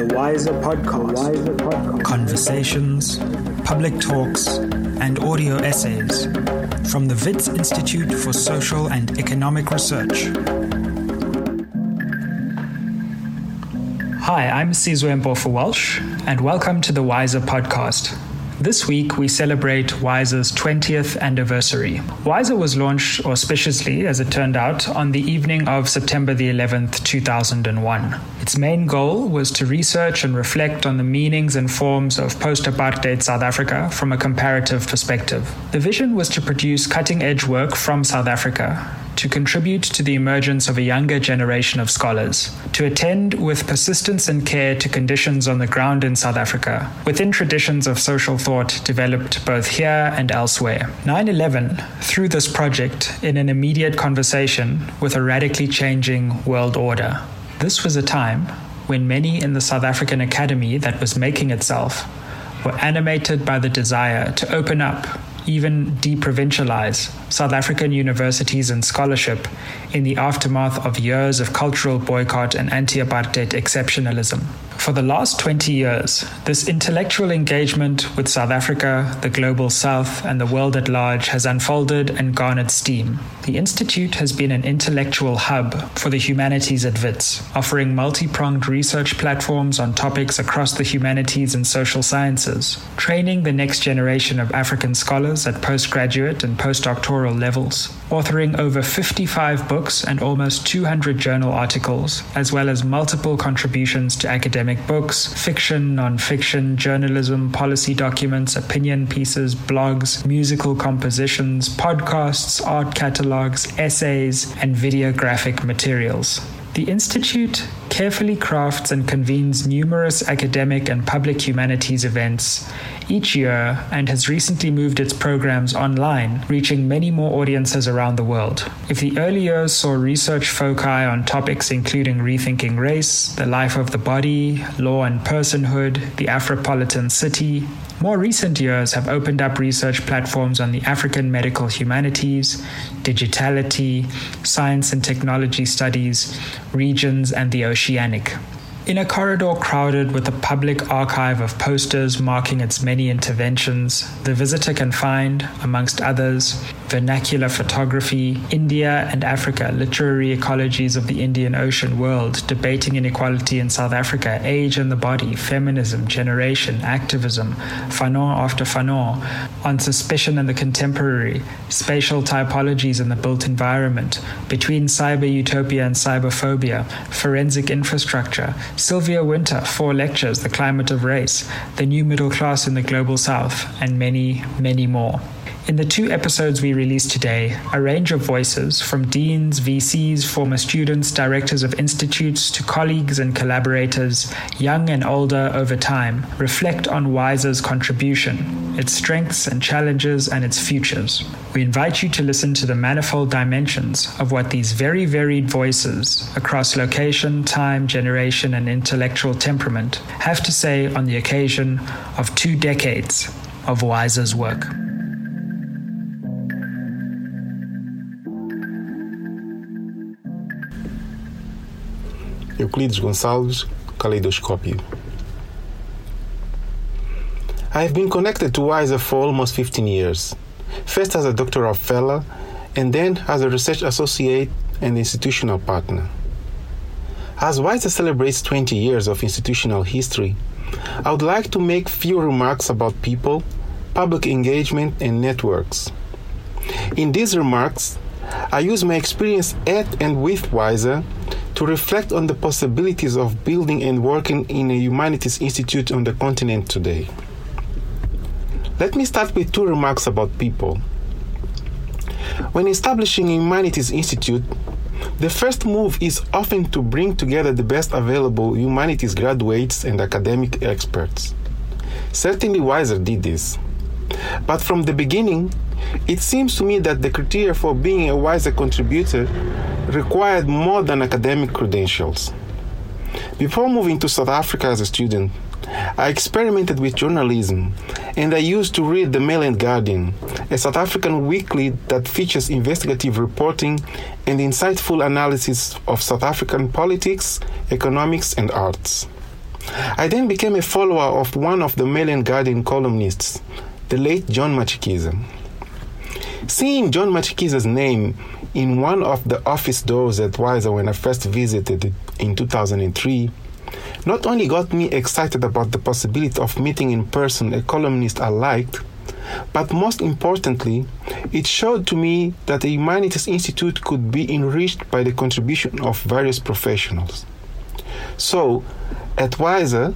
The Wiser Podcast. Conversations, public talks, and audio essays from the Wits Institute for Social and Economic Research. Hi, I'm Sizwe Mpofu Walsh, and welcome to the Wiser Podcast. This week, we celebrate Wiser's 20th anniversary. Wiser was launched auspiciously, as it turned out, on the evening of September the 11th, 2001. Its main goal was to research and reflect on the meanings and forms of post apartheid South Africa from a comparative perspective. The vision was to produce cutting edge work from South Africa to contribute to the emergence of a younger generation of scholars, to attend with persistence and care to conditions on the ground in South Africa, within traditions of social thought developed both here and elsewhere. 9 11 through this project in an immediate conversation with a radically changing world order. This was a time when many in the South African Academy that was making itself were animated by the desire to open up even deprovincialize South African universities and scholarship in the aftermath of years of cultural boycott and anti apartheid exceptionalism. For the last 20 years, this intellectual engagement with South Africa, the global south, and the world at large has unfolded and garnered steam. The Institute has been an intellectual hub for the humanities at WITS, offering multi pronged research platforms on topics across the humanities and social sciences, training the next generation of African scholars at postgraduate and postdoctoral levels, authoring over 55 books and almost 200 journal articles, as well as multiple contributions to academic books, fiction, non-fiction, journalism, policy documents, opinion pieces, blogs, musical compositions, podcasts, art catalogs, essays, and videographic materials. The Institute carefully crafts and convenes numerous academic and public humanities events each year and has recently moved its programs online, reaching many more audiences around the world. If the early years saw research foci on topics including rethinking race, the life of the body, law and personhood, the Afropolitan city, more recent years have opened up research platforms on the African medical humanities, digitality, science and technology studies, regions, and the oceanic. In a corridor crowded with a public archive of posters marking its many interventions, the visitor can find, amongst others, vernacular photography, India and Africa, literary ecologies of the Indian Ocean world, debating inequality in South Africa, age and the body, feminism, generation, activism, Fanon after Fanon, on suspicion and the contemporary, spatial typologies in the built environment, between cyber utopia and cyberphobia, forensic infrastructure, Sylvia Wynter four lectures, The Climate of Race, The New Middle Class in the Global South, and many, many more. In the two episodes we released today, a range of voices from deans, VCs, former students, directors of institutes to colleagues and collaborators, young and older over time, reflect on Wiser's contribution, its strengths and challenges, and its futures. We invite you to listen to the manifold dimensions of what these very varied voices across location, time, generation, and intellectual temperament have to say on the occasion of two decades of Wiser's work. Euclides Gonçalves, Kaleidoscópio. I have been connected to WISER for almost 15 years, first as a doctoral fellow and then as a research associate and institutional partner. As WISER celebrates 20 years of institutional history, I would like to make few remarks about people, public engagement, and networks. In these remarks, I use my experience at and with WISER to reflect on the possibilities of building and working in a humanities institute on the continent today. Let me start with two remarks about people. When establishing a humanities institute, the first move is often to bring together the best available humanities graduates and academic experts. Certainly, Wiser did this. But from the beginning, it seems to me that the criteria for being a Wiser contributor required more than academic credentials. Before moving to South Africa as a student, I experimented with journalism and I used to read the Mail and Guardian, a South African weekly that features investigative reporting and insightful analysis of South African politics, economics, and arts. I then became a follower of one of the Mail and Guardian columnists, the late John Matshikiza. Seeing John Matshikiza's name in one of the office doors at Wiser when I first visited it in 2003 not only got me excited about the possibility of meeting in person a columnist I liked, but most importantly, it showed to me that the Humanities Institute could be enriched by the contribution of various professionals. So, at WISER,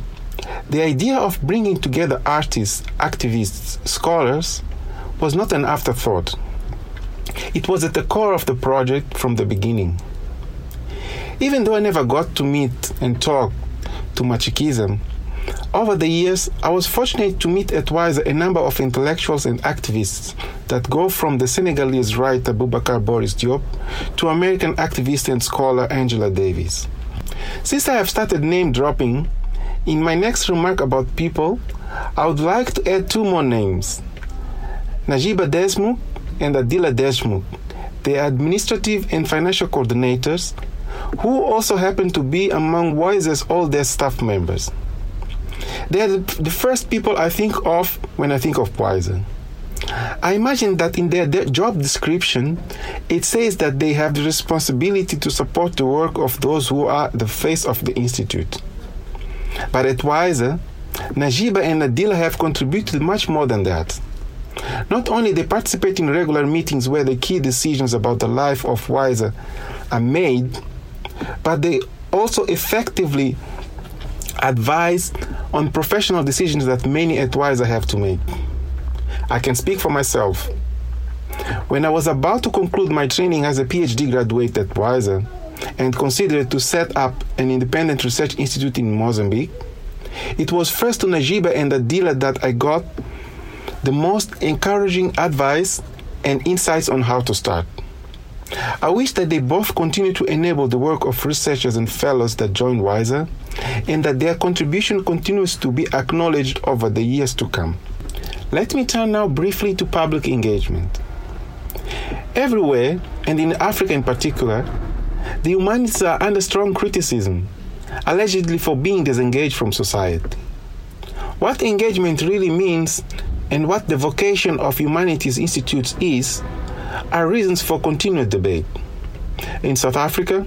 the idea of bringing together artists, activists, scholars was not an afterthought. It was at the core of the project from the beginning. Even though I never got to meet and talk to Matshikiza, over the years, I was fortunate to meet at WISER a number of intellectuals and activists that go from the Senegalese writer Boubacar Boris Diop to American activist and scholar Angela Davis. Since I have started name dropping, in my next remark about people, I would like to add two more names Najiba Deshmukh and Adila Deshmukh, the administrative and financial coordinators, who also happen to be among WISER's oldest staff members. They are the first people I think of when I think of WISER. I imagine that in their de- job description, it says that they have the responsibility to support the work of those who are the face of the Institute. But at WISER, Najiba and Adila have contributed much more than that. Not only they participate in regular meetings where the key decisions about the life of WISER are made, but they also effectively advise on professional decisions that many at WISER have to make. I can speak for myself. When I was about to conclude my training as a PhD graduate at WISER and considered to set up an independent research institute in Mozambique, it was first to Najiba and Adila that I got the most encouraging advice and insights on how to start. I wish that they both continue to enable the work of researchers and fellows that join WISER and that their contribution continues to be acknowledged over the years to come. Let me turn now briefly to public engagement. Everywhere, and in Africa in particular, the humanities are under strong criticism, allegedly for being disengaged from society. What engagement really means and what the vocation of humanities institutes is are reasons for continued debate. In South Africa,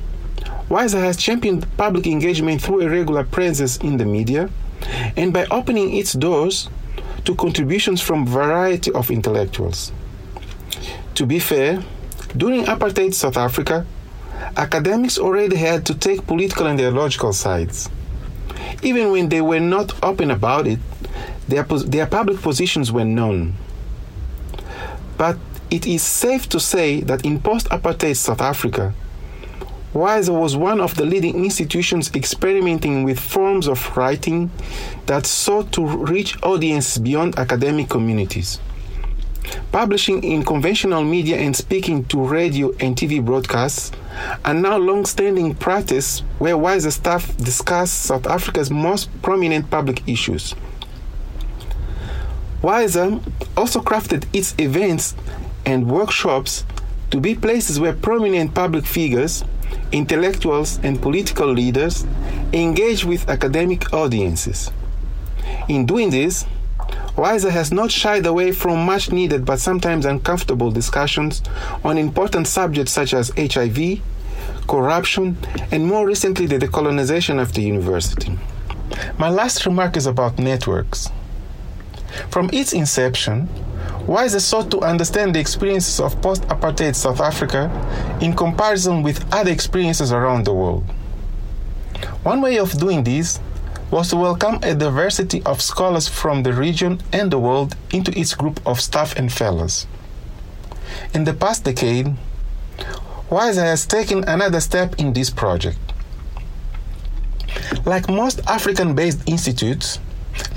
WISER has championed public engagement through a regular presence in the media and by opening its doors to contributions from a variety of intellectuals. To be fair, during apartheid South Africa, academics already had to take political and ideological sides. Even when they were not open about it, their, their public positions were known. But it is safe to say that in post apartheid South Africa, WISER was one of the leading institutions experimenting with forms of writing that sought to reach audiences beyond academic communities. Publishing in conventional media and speaking to radio and TV broadcasts are now long standing practice where WISER staff discuss South Africa's most prominent public issues. WISER also crafted its events and workshops to be places where prominent public figures, intellectuals, and political leaders engage with academic audiences. In doing this, WISER has not shied away from much needed but sometimes uncomfortable discussions on important subjects such as HIV, corruption, and more recently the decolonization of the university. My last remark is about networks. From its inception, WISER sought to understand the experiences of post apartheid South Africa in comparison with other experiences around the world. One way of doing this was to welcome a diversity of scholars from the region and the world into its group of staff and fellows. In the past decade, WISER has taken another step in this project. Like most African based institutes,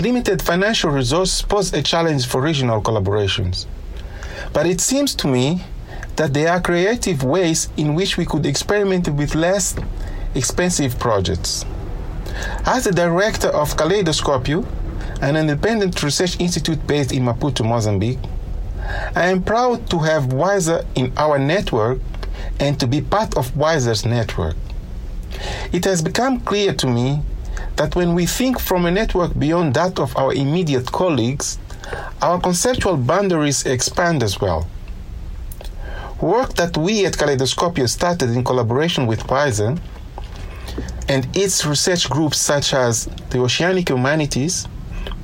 limited financial resources pose a challenge for regional collaborations. But it seems to me that there are creative ways in which we could experiment with less expensive projects. As the director of Kaleidoscopio, an independent research institute based in Maputo, Mozambique, I am proud to have WISER in our network and to be part of WISER's network. It has become clear to me that when we think from a network beyond that of our immediate colleagues, our conceptual boundaries expand as well. Work that we at Kaleidoscopio started in collaboration with WISER and its research groups such as the Oceanic Humanities,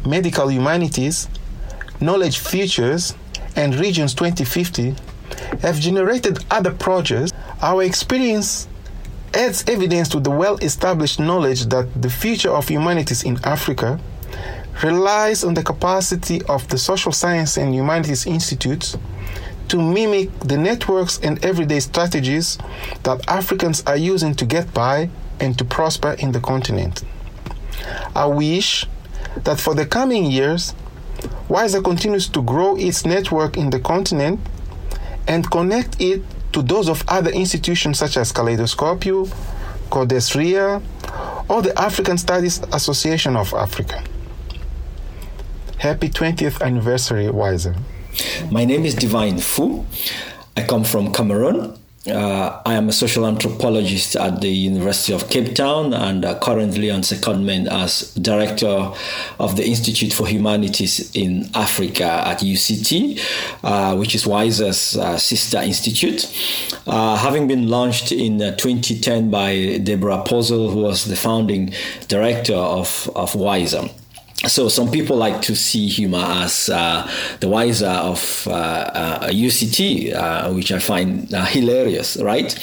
Medical Humanities, Knowledge Futures, and Regions 2050 have generated other projects. Our experience adds evidence to the well established knowledge that the future of humanities in Africa relies on the capacity of the social science and humanities institutes to mimic the networks and everyday strategies that Africans are using to get by and to prosper in the continent. I wish that for the coming years, WISER continues to grow its network in the continent and connect it to those of other institutions such as Kaleidoscopio, CODESRIA, or the African Studies Association of Africa. Happy 20th anniversary, WISER. My name is Divine Fuh. I come from Cameroon. Uh, I am a social anthropologist at the University of Cape Town and uh, currently on secondment as director of the Institute for Humanities in Africa at UCT, uh, which is WISER's uh, sister institute. Uh, having been launched in uh, 2010 by Deborah Posel, who was the founding director of, of WISER so some people like to see HUMA as uh, the WISER of uh, uh, UCT, uh, which I find uh, hilarious, right?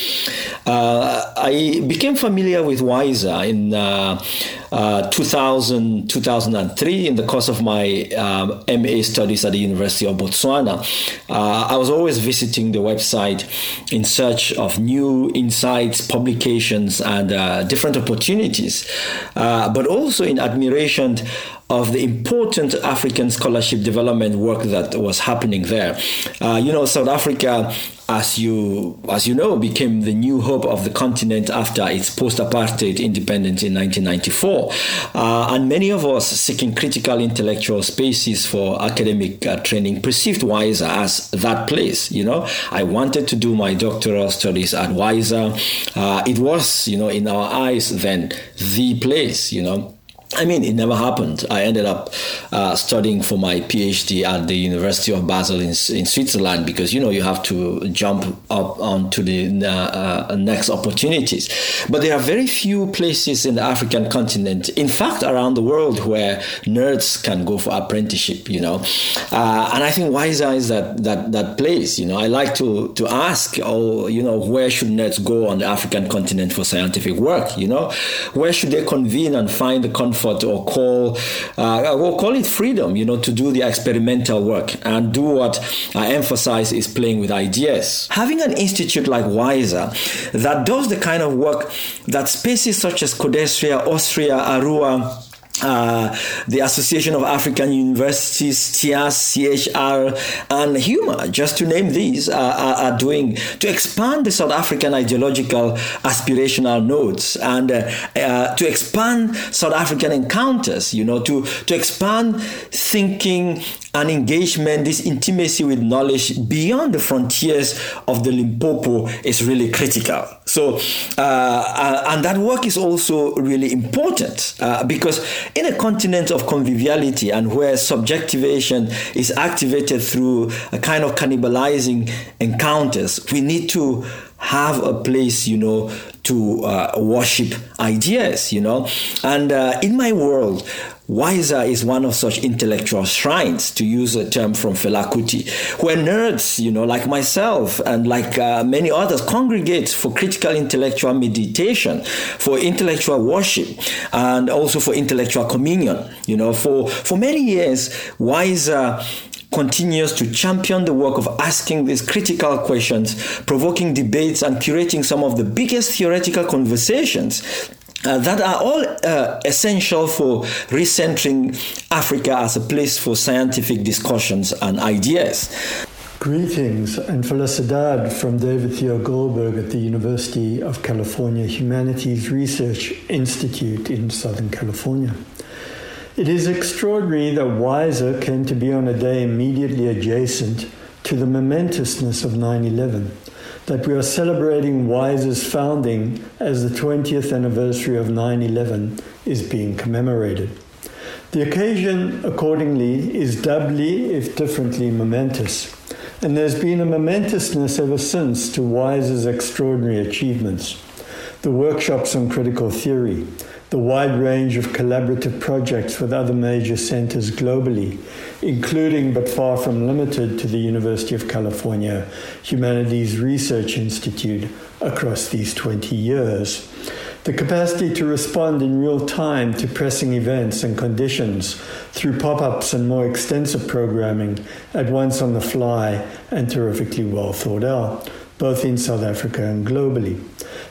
Uh, I became familiar with WISER in 2000, 2003 in the course of my um, MA studies at the University of Botswana. I was always visiting the website in search of new insights, publications, and different opportunities, but also in admiration of the important African scholarship development work that was happening there. Uh, you know, South Africa as you as you know, became the new hope of the continent after its post-apartheid independence in 1994, uh, and many of us seeking critical intellectual spaces for academic uh, training perceived WISER as that place. You know, I wanted to do my doctoral studies at WISER. Uh, it was, you know, in our eyes then the place. You know I mean, it never happened. I ended up uh, studying for my PhD at the University of Basel in, in Switzerland because, you know, you have to jump up onto the uh, uh, next opportunities. But there are very few places in the African continent, in fact, around the world, where nerds can go for apprenticeship, you know. Uh, and I think WISER is that, that, that place, you know. I like to, to ask, oh, you know, where should nerds go on the African continent for scientific work, you know? Where should they convene and find the conference or call uh, or call it freedom, you know, to do the experimental work and do what I emphasize is playing with ideas. Having an institute like WISER that does the kind of work that spaces such as CODESRIA, OSSREA, ARUA, uh, the Association of African Universities, TIAS, CHR, and HUMA, just to name these, uh, are, are, doing to expand the South African ideological aspirational nodes and uh, uh, to expand South African encounters, you know, to, to expand thinking and engagement, this intimacy with knowledge beyond the frontiers of the Limpopo is really critical. So, uh, and that work is also really important uh, because in a continent of conviviality and where subjectivation is activated through a kind of cannibalizing encounters, we need to have a place, you know, to uh, worship ideas, you know. And uh, in my world, WISER is one of such intellectual shrines, to use a term from Fela Kuti, where nerds, you know, like myself and like uh, many others, congregate for critical intellectual meditation, for intellectual worship, and also for intellectual communion. You know, for for many years, WISER continues to champion the work of asking these critical questions, provoking debates, and curating some of the biggest theoretical conversations uh, that are all uh, essential for recentering Africa as a place for scientific discussions and ideas. Greetings and felicidad from David Theo Goldberg at the University of California Humanities Research Institute in Southern California. It is extraordinary that WISER came to be on a day immediately adjacent to the momentousness of 9 11 that we are celebrating WISER's founding as the 20th anniversary of 9 11 is being commemorated. The occasion, accordingly, is doubly, if differently, momentous, and there's been a momentousness ever since to WISER's extraordinary achievements. The workshops on critical theory, the wide range of collaborative projects with other major centers globally, including but far from limited to the University of California Humanities Research Institute across these 20 years. The capacity to respond in real time to pressing events and conditions through pop ups and more extensive programming at once on the fly and terrifically well thought out, both in South Africa and globally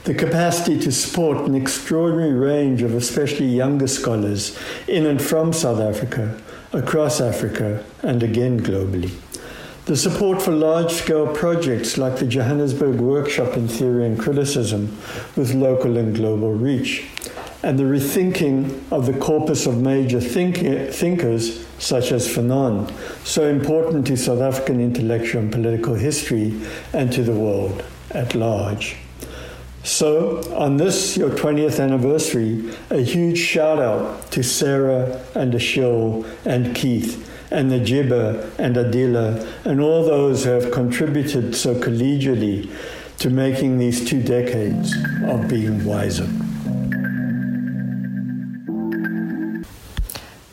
the capacity to support an extraordinary range of especially younger scholars in and from South Africa, across Africa, and again globally. The support for large scale projects like the Johannesburg Workshop in Theory and Criticism with local and global reach, and the rethinking of the corpus of major think- thinkers such as Fanon, so important to South African intellectual and political history and to the world at large. So, on this, your 20th anniversary, a huge shout out to Sarah and Achille and Keith and Najiba and Adila and all those who have contributed so collegially to making these two decades of being wiser.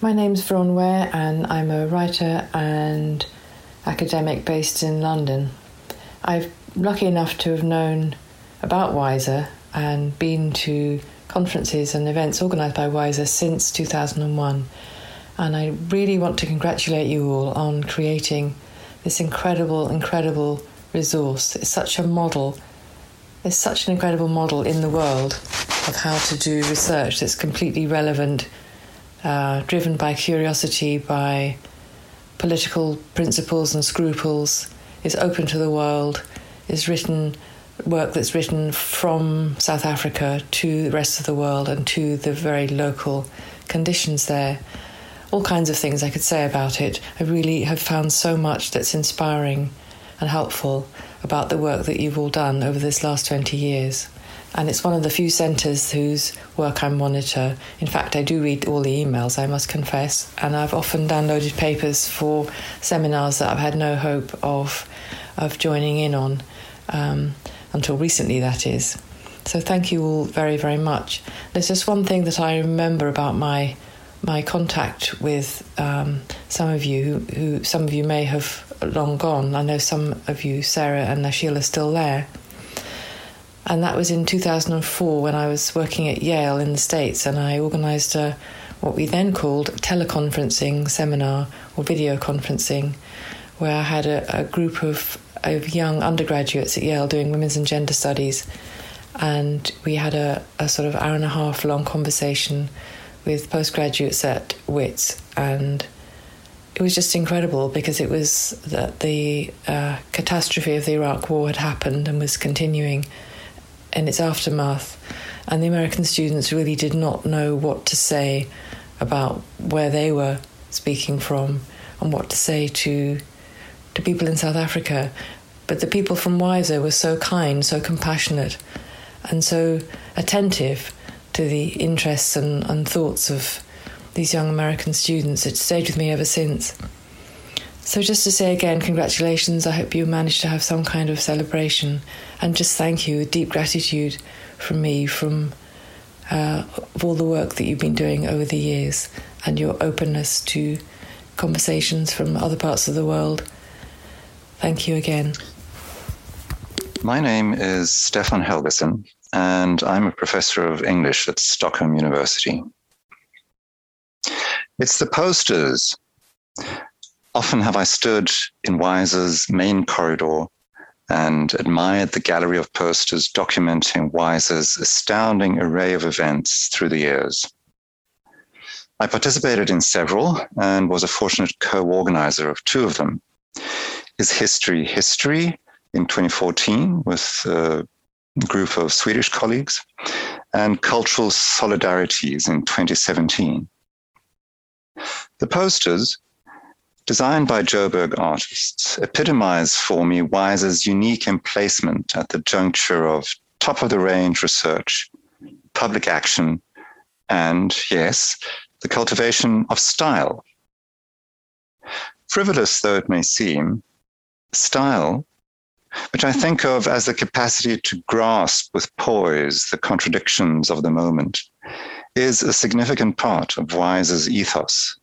My name's Vron Ware, and I'm a writer and academic based in London. I'm lucky enough to have known about WISER and been to conferences and events organised by WISER since 2001. And I really want to congratulate you all on creating this incredible, incredible resource. It's such a model, it's such an incredible model in the world of how to do research that's completely relevant, uh, driven by curiosity, by political principles and scruples, is open to the world, is written work that's written from South Africa to the rest of the world and to the very local conditions there. All kinds of things I could say about it. I really have found so much that's inspiring and helpful about the work that you've all done over this last 20 years. And it's one of the few centres whose work I monitor. In fact, I do read all the emails, I must confess, and I've often downloaded papers for seminars that I've had no hope of, of joining in on. Um, until recently, that is. So thank you all very, very much. There's just one thing that I remember about my my contact with um, some of you, who, some of you may have long gone. I know some of you, Sarah and Achille, are still there. And that was in 2004 when I was working at Yale in the States, and I organised a what we then called teleconferencing seminar or video conferencing, where I had a, a group of of young undergraduates at Yale doing women's and gender studies. And we had a, a sort of hour and a half long conversation with postgraduates at WITS. And it was just incredible because it was that the uh, catastrophe of the Iraq War had happened and was continuing in its aftermath. And the American students really did not know what to say about where they were speaking from and what to say to to people in South Africa. But the people from WISER were so kind, so compassionate, and so attentive to the interests and, and thoughts of these young American students. It stayed with me ever since. So, just to say again, congratulations. I hope you managed to have some kind of celebration. And just thank you, deep gratitude from me, from uh, all the work that you've been doing over the years and your openness to conversations from other parts of the world. Thank you again. My name is Stefan Helgesson, and I'm a professor of English at Stockholm University. It's the posters. Often have I stood in WISER's main corridor and admired the gallery of posters documenting WISER's astounding array of events through the years. I participated in several and was a fortunate co organizer of two of them is History History in 2014 with a group of Swedish colleagues, and Cultural Solidarities in 2017. The posters designed by Joburg artists, epitomize for me Wiser's unique emplacement at the juncture of top of the range research, public action, and, yes, the cultivation of style. Frivolous though it may seem, style, which I think of as the capacity to grasp with poise the contradictions of the moment, is a significant part of Wiser's ethos.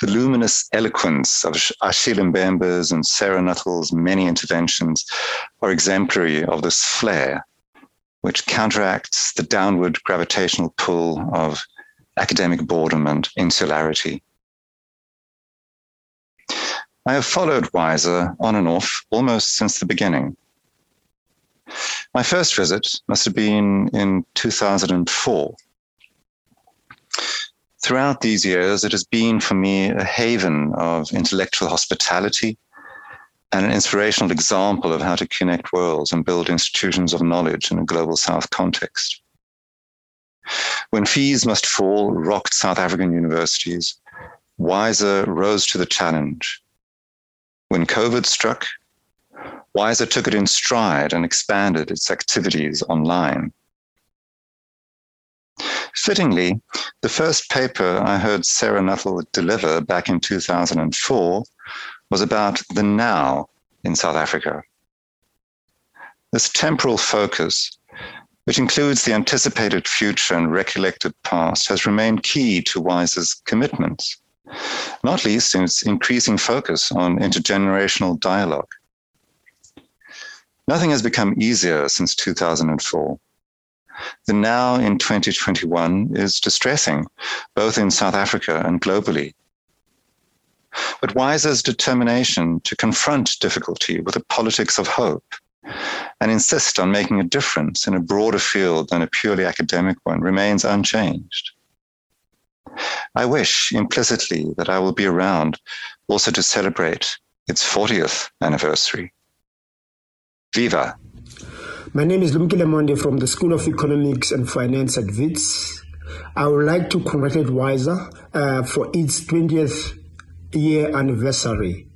The luminous eloquence of Achille Mbembe's and Sarah Nuttall's many interventions are exemplary of this flair, which counteracts the downward gravitational pull of academic boredom and insularity. I have followed Wiser on and off almost since the beginning. My first visit must have been in 2004. Throughout these years, it has been for me a haven of intellectual hospitality and an inspirational example of how to connect worlds and build institutions of knowledge in a global South context. When fees must fall rocked South African universities, Wiser rose to the challenge when COVID struck, Wiser took it in stride and expanded its activities online. Fittingly, the first paper I heard Sarah Nuttall deliver back in 2004 was about the now in South Africa. This temporal focus, which includes the anticipated future and recollected past, has remained key to Wiser's commitments not least in its increasing focus on intergenerational dialogue. Nothing has become easier since 2004. The now in 2021 is distressing, both in South Africa and globally. But Wiser's determination to confront difficulty with a politics of hope and insist on making a difference in a broader field than a purely academic one remains unchanged. I wish implicitly that I will be around also to celebrate its 40th anniversary. Viva! My name is Lumkile Mondi from the School of Economics and Finance at WITS. I would like to congratulate WISER uh, for its 20th year anniversary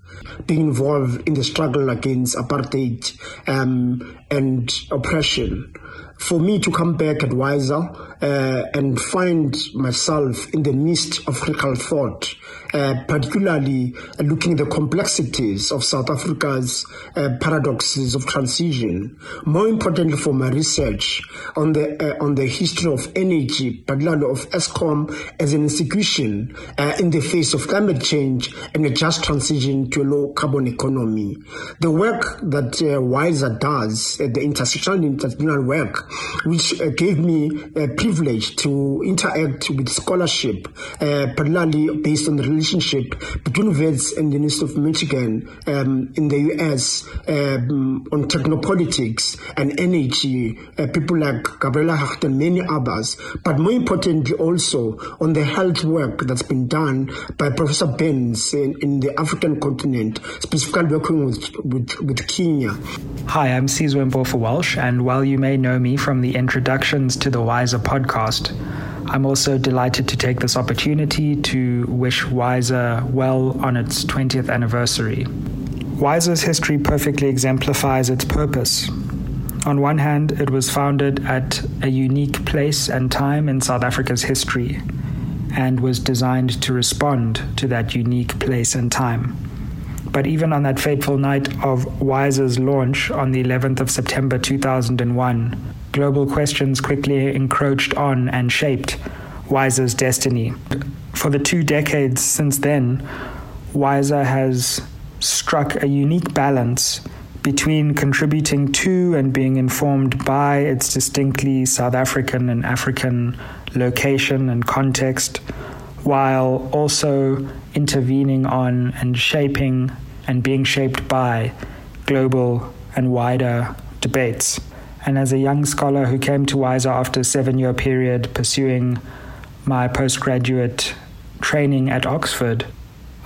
being involved in the struggle against apartheid um, and oppression for me to come back at Wiser uh, and find myself in the midst of critical thought, uh, particularly looking at the complexities of South Africa's uh, paradoxes of transition. More importantly, for my research on the uh, on the history of energy, particularly of Eskom as an institution uh, in the face of climate change and a just transition to a low carbon economy. The work that uh, Wiser does, the intersectional interdisciplinary work, which uh, gave me a privilege to interact with scholarship, uh, particularly based on the relationship between WITS and the University of Michigan um, in the US um, on technopolitics and energy, uh, people like Gabrielle Hecht and many others, but more importantly also on the health work that's been done by Professor Burns in, in the African continent, specifically working with, with, with Kenya. Hi, I'm Sizwe Mpofu Walsh, and while you may know me from the introductions to the Wiser podcast, I'm also delighted to take this opportunity to wish Wiser well on its 20th anniversary. Wiser's history perfectly exemplifies its purpose. On one hand, it was founded at a unique place and time in South Africa's history and was designed to respond to that unique place and time. But even on that fateful night of Wiser's launch on the 11th of September 2001, global questions quickly encroached on and shaped Wiser's destiny. For the two decades since then, Wiser has struck a unique balance between contributing to and being informed by its distinctly South African and African location and context, while also intervening on and shaping and being shaped by global and wider debates. And as a young scholar who came to WISER after a seven year period pursuing my postgraduate training at Oxford,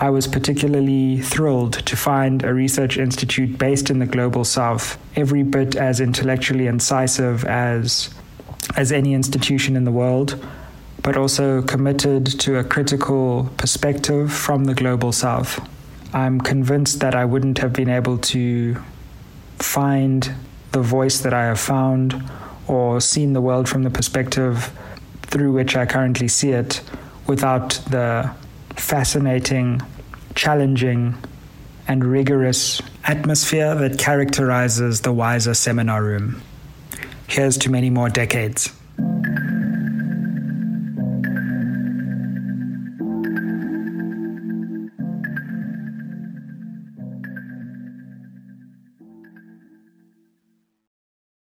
I was particularly thrilled to find a research institute based in the global south, every bit as intellectually incisive as, as any institution in the world, but also committed to a critical perspective from the global south. I'm convinced that I wouldn't have been able to find the voice that I have found or seen the world from the perspective through which I currently see it without the fascinating, challenging, and rigorous atmosphere that characterizes the Wiser seminar room. Here's to many more decades.